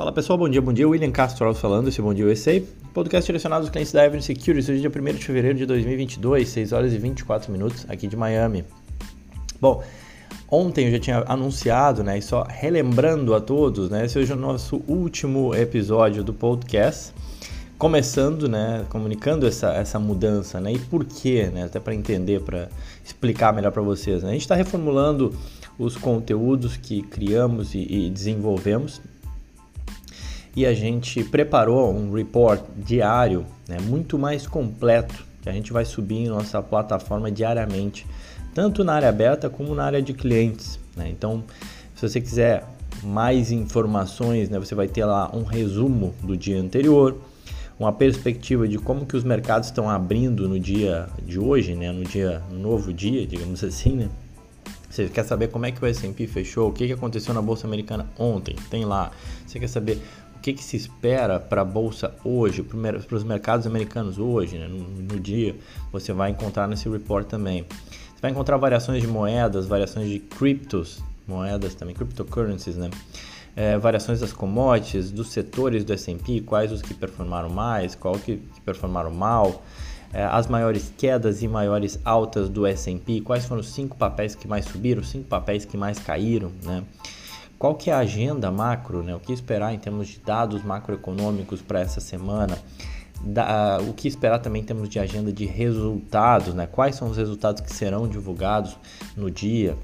Fala pessoal, bom dia, bom dia. William Castro falando, esse é Bom Dia USA. Podcast direcionado aos clientes da Avenue Securities, hoje dia 1 de fevereiro de 2022, 6 horas e 24 minutos, aqui de Miami. Bom, ontem eu já tinha anunciado, né, e só relembrando a todos, né, esse hoje é o nosso último episódio do podcast, começando, né, comunicando essa, essa mudança, né, e por quê, né, até para entender, para explicar melhor para vocês. Né? A gente está reformulando os conteúdos que criamos e, e desenvolvemos e a gente preparou um report diário né, muito mais completo que a gente vai subir em nossa plataforma diariamente, tanto na área beta como na área de clientes. Né? Então, se você quiser mais informações, né, você vai ter lá um resumo do dia anterior, uma perspectiva de como que os mercados estão abrindo no dia de hoje, né, no dia no novo dia, digamos assim, né? Você quer saber como é que o S&P fechou, o que aconteceu na bolsa americana ontem? Tem lá. Você quer saber o que, que se espera para a bolsa hoje, para os mercados americanos hoje, né, no, no, dia, você vai encontrar nesse report também. Você vai encontrar variações de moedas, variações de criptos, moedas também, cryptocurrencies, né? É, variações das commodities, dos setores do S&P, quais os que performaram mais, qual que, que performaram mal, é, as maiores quedas e maiores altas do S&P, quais foram os cinco papéis que mais subiram, cinco papéis que mais caíram, né? Qual que é a agenda macro, né? o que esperar em termos de dados macroeconômicos para essa semana, da, o que esperar também em termos de agenda de resultados, né? quais são os resultados que serão divulgados no dia.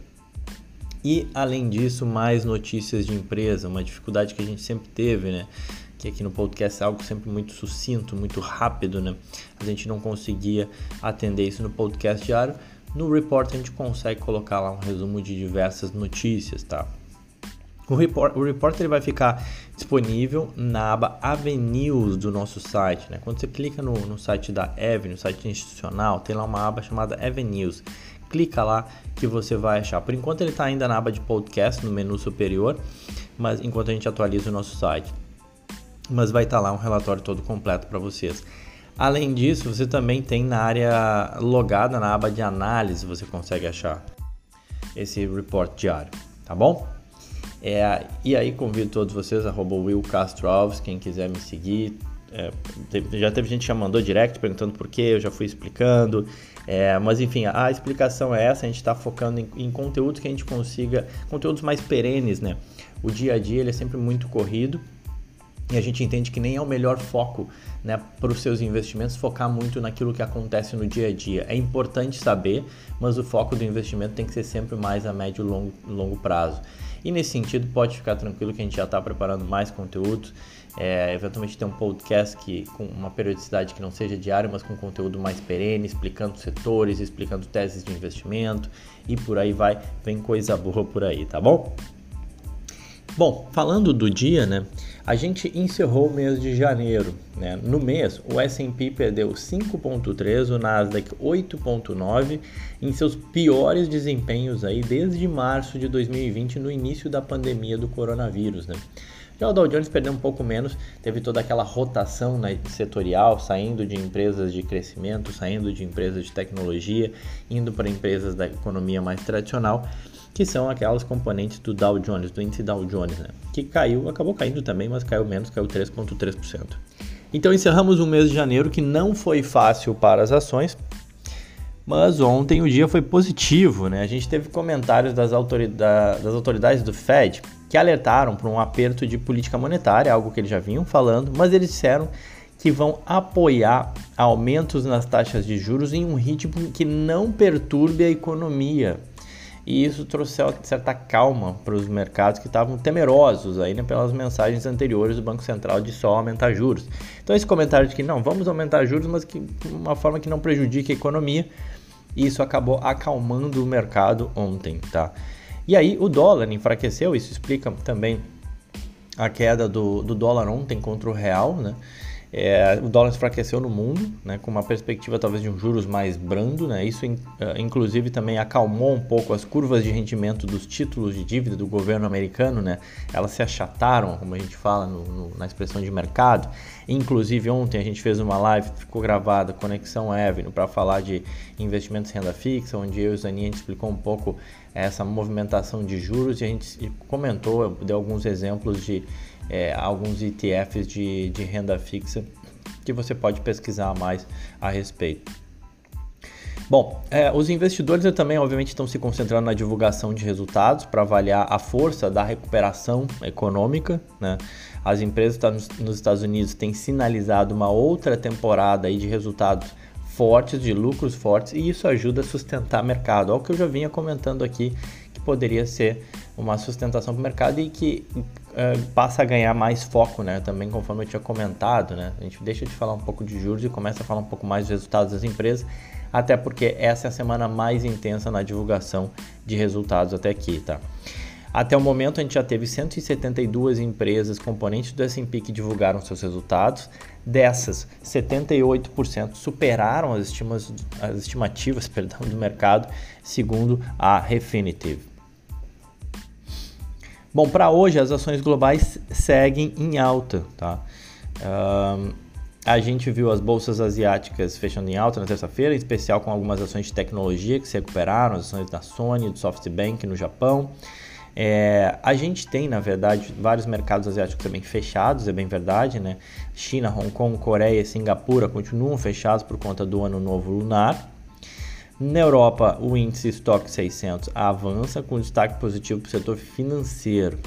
E além disso, mais notícias de empresa, uma dificuldade que a gente sempre teve, né? que aqui no podcast é algo sempre muito sucinto, muito rápido, né? A gente não conseguia atender isso no podcast diário. No report a gente consegue colocar lá um resumo de diversas notícias, tá? O report, o report ele vai ficar disponível na aba Avenues do nosso site. Né? Quando você clica no, no site da Avenue, no site institucional, tem lá uma aba chamada Avenues. Clica lá que você vai achar. Por enquanto ele está ainda na aba de podcast, no menu superior, mas enquanto a gente atualiza o nosso site. Mas vai estar tá lá um relatório todo completo para vocês. Além disso, você também tem na área logada, na aba de análise, você consegue achar esse report diário, tá bom? É, e aí convido todos vocês, arroba Will quem quiser me seguir. É, já teve gente que já mandou direct perguntando por quê, eu já fui explicando. É, mas enfim, a, a, explicação é essa, a gente está focando em, em conteúdos que a gente consiga, conteúdos mais perenes, né? O dia a dia ele é sempre muito corrido, e a gente entende que nem é o melhor foco né, para os seus investimentos focar muito naquilo que acontece no dia a dia. É importante saber, mas o foco do investimento tem que ser sempre mais a médio e longo, longo prazo. E nesse sentido, pode ficar tranquilo que a gente já está preparando mais conteúdo. É, eventualmente tem um podcast que, com uma periodicidade que não seja diária, mas com conteúdo mais perene, explicando setores, explicando teses de investimento e por aí vai. Vem coisa boa por aí, tá bom? Bom, falando do dia, né? A gente encerrou o mês de janeiro. Né? No mês, o S&P perdeu 5,3, o Nasdaq 8,9, em seus piores desempenhos aí desde março de 2020, no início da pandemia do coronavírus. Né? Já o Dow Jones perdeu um pouco menos, teve toda aquela rotação né, setorial, saindo de empresas de crescimento, saindo de empresas de tecnologia, indo para empresas da economia mais tradicional que são aquelas componentes do Dow Jones, do índice Dow Jones, né? que caiu, acabou caindo também, mas caiu menos, caiu 3,3%. Então encerramos um mês de janeiro que não foi fácil para as ações, mas ontem o dia foi positivo, né? A gente teve comentários das, das autoridades do Fed que alertaram para um aperto de política monetária, algo que eles já vinham falando, mas eles disseram que vão apoiar aumentos nas taxas de juros em um ritmo que não perturbe a economia e isso trouxe certa calma para os mercados que estavam temerosos aí, né, pelas mensagens anteriores do Banco Central de só aumentar juros. Então esse comentário de que não, vamos aumentar juros, mas que uma forma que não prejudique a economia, isso acabou acalmando o mercado ontem, tá? E aí o dólar enfraqueceu, isso explica também a queda do, do dólar ontem contra o real, né? É, o dólar enfraqueceu no mundo, né, com uma perspectiva talvez de um juros mais brando. Né, isso, in, uh, inclusive, também acalmou um pouco as curvas de rendimento dos títulos de dívida do governo americano. Né, elas se achataram, como a gente fala no, no, na expressão de mercado. Inclusive, ontem a gente fez uma live, ficou gravada, Conexão Avenue, para falar de investimentos em renda fixa, onde eu e o Zanin explicou um pouco essa movimentação de juros e a gente comentou, deu alguns exemplos de é, alguns ETFs de, de renda fixa que você pode pesquisar mais a respeito. Bom, é, os investidores também, obviamente, estão se concentrando na divulgação de resultados para avaliar a força da recuperação econômica. Né? As empresas tá nos Estados Unidos têm sinalizado uma outra temporada aí de resultados fortes, de lucros fortes, e isso ajuda a sustentar mercado. Olha o que eu já vinha comentando aqui, que poderia ser uma sustentação para o mercado e que uh, passa a ganhar mais foco, né? Também conforme eu tinha comentado, né? A gente deixa de falar um pouco de juros e começa a falar um pouco mais dos resultados das empresas, até porque essa é a semana mais intensa na divulgação de resultados até aqui, tá? Até o momento, a gente já teve 172 empresas componentes do S&P que divulgaram seus resultados. Dessas, 78% superaram as, estimas, as estimativas perdão, do mercado, segundo a Refinitiv. Bom, para hoje as ações globais seguem em alta, tá? Um, a gente viu as bolsas asiáticas fechando em alta na terça-feira, em especial com algumas ações de tecnologia que se recuperaram, as ações da Sony, do SoftBank no Japão. É, a gente tem, na verdade, vários mercados asiáticos também fechados, é bem verdade, né? China, Hong Kong, Coreia e Singapura continuam fechados por conta do ano novo lunar. Na Europa, o índice Stock 600 avança com destaque positivo para o setor financeiro.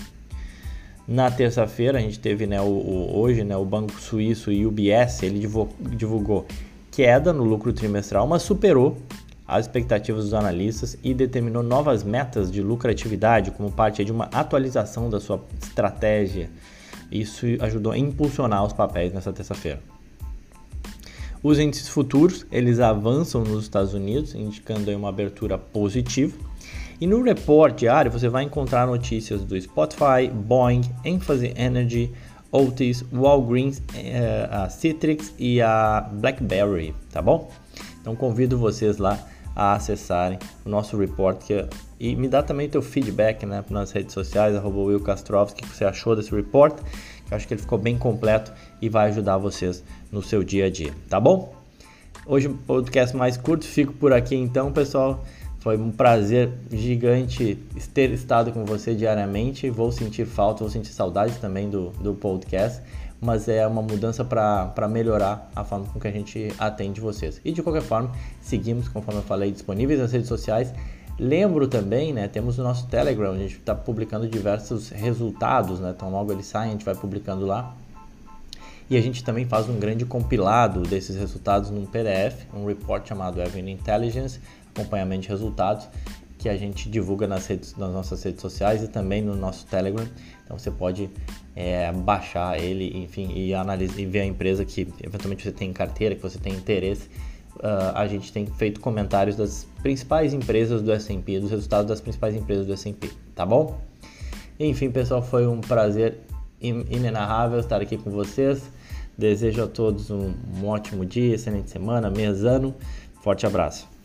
Na terça-feira, a gente teve né, o, o, hoje né, o Banco Suíço UBS, ele divulgou queda no lucro trimestral, mas superou as expectativas dos analistas e determinou novas metas de lucratividade como parte de uma atualização da sua estratégia. Isso ajudou a impulsionar os papéis nessa terça-feira. Os índices futuros, eles avançam nos Estados Unidos, indicando uma abertura positiva. E no report diário você vai encontrar notícias do Spotify, Boeing, Ênfase Energy, Otis, Walgreens, eh, a Citrix e a BlackBerry, tá bom? Então convido vocês lá a acessarem o nosso report que, e me dá também teu feedback né, nas redes sociais, arroba Will Kastrovski, o que você achou desse report, que eu acho que ele ficou bem completo e vai ajudar vocês no seu dia a dia, tá bom? Hoje um podcast mais curto, fico por aqui então, pessoal. Foi um prazer gigante ter estado com você diariamente. Vou sentir falta, vou sentir saudade também do, do podcast mas é uma mudança para melhorar a forma com que a gente atende vocês. E de qualquer forma, seguimos, conforme eu falei, disponíveis nas redes sociais. Lembro também, né, temos o nosso Telegram, a gente está publicando diversos resultados, né, então logo eles saem, a gente vai publicando lá. E a gente também faz um grande compilado desses resultados num PDF, um report chamado Avenue Intelligence, acompanhamento de resultados, que a gente divulga nas, redes, nas nossas redes sociais e também no nosso Telegram. Então você pode é, baixar ele, enfim, e analisar e ver a empresa que eventualmente você tem em carteira, que você tem interesse. Uh, a gente tem feito comentários das principais empresas do S&P, dos resultados das principais empresas do S&P, tá bom? Enfim, pessoal, foi um prazer inenarrável estar aqui com vocês. Desejo a todos um, um ótimo dia, excelente semana, mês, ano. Forte abraço.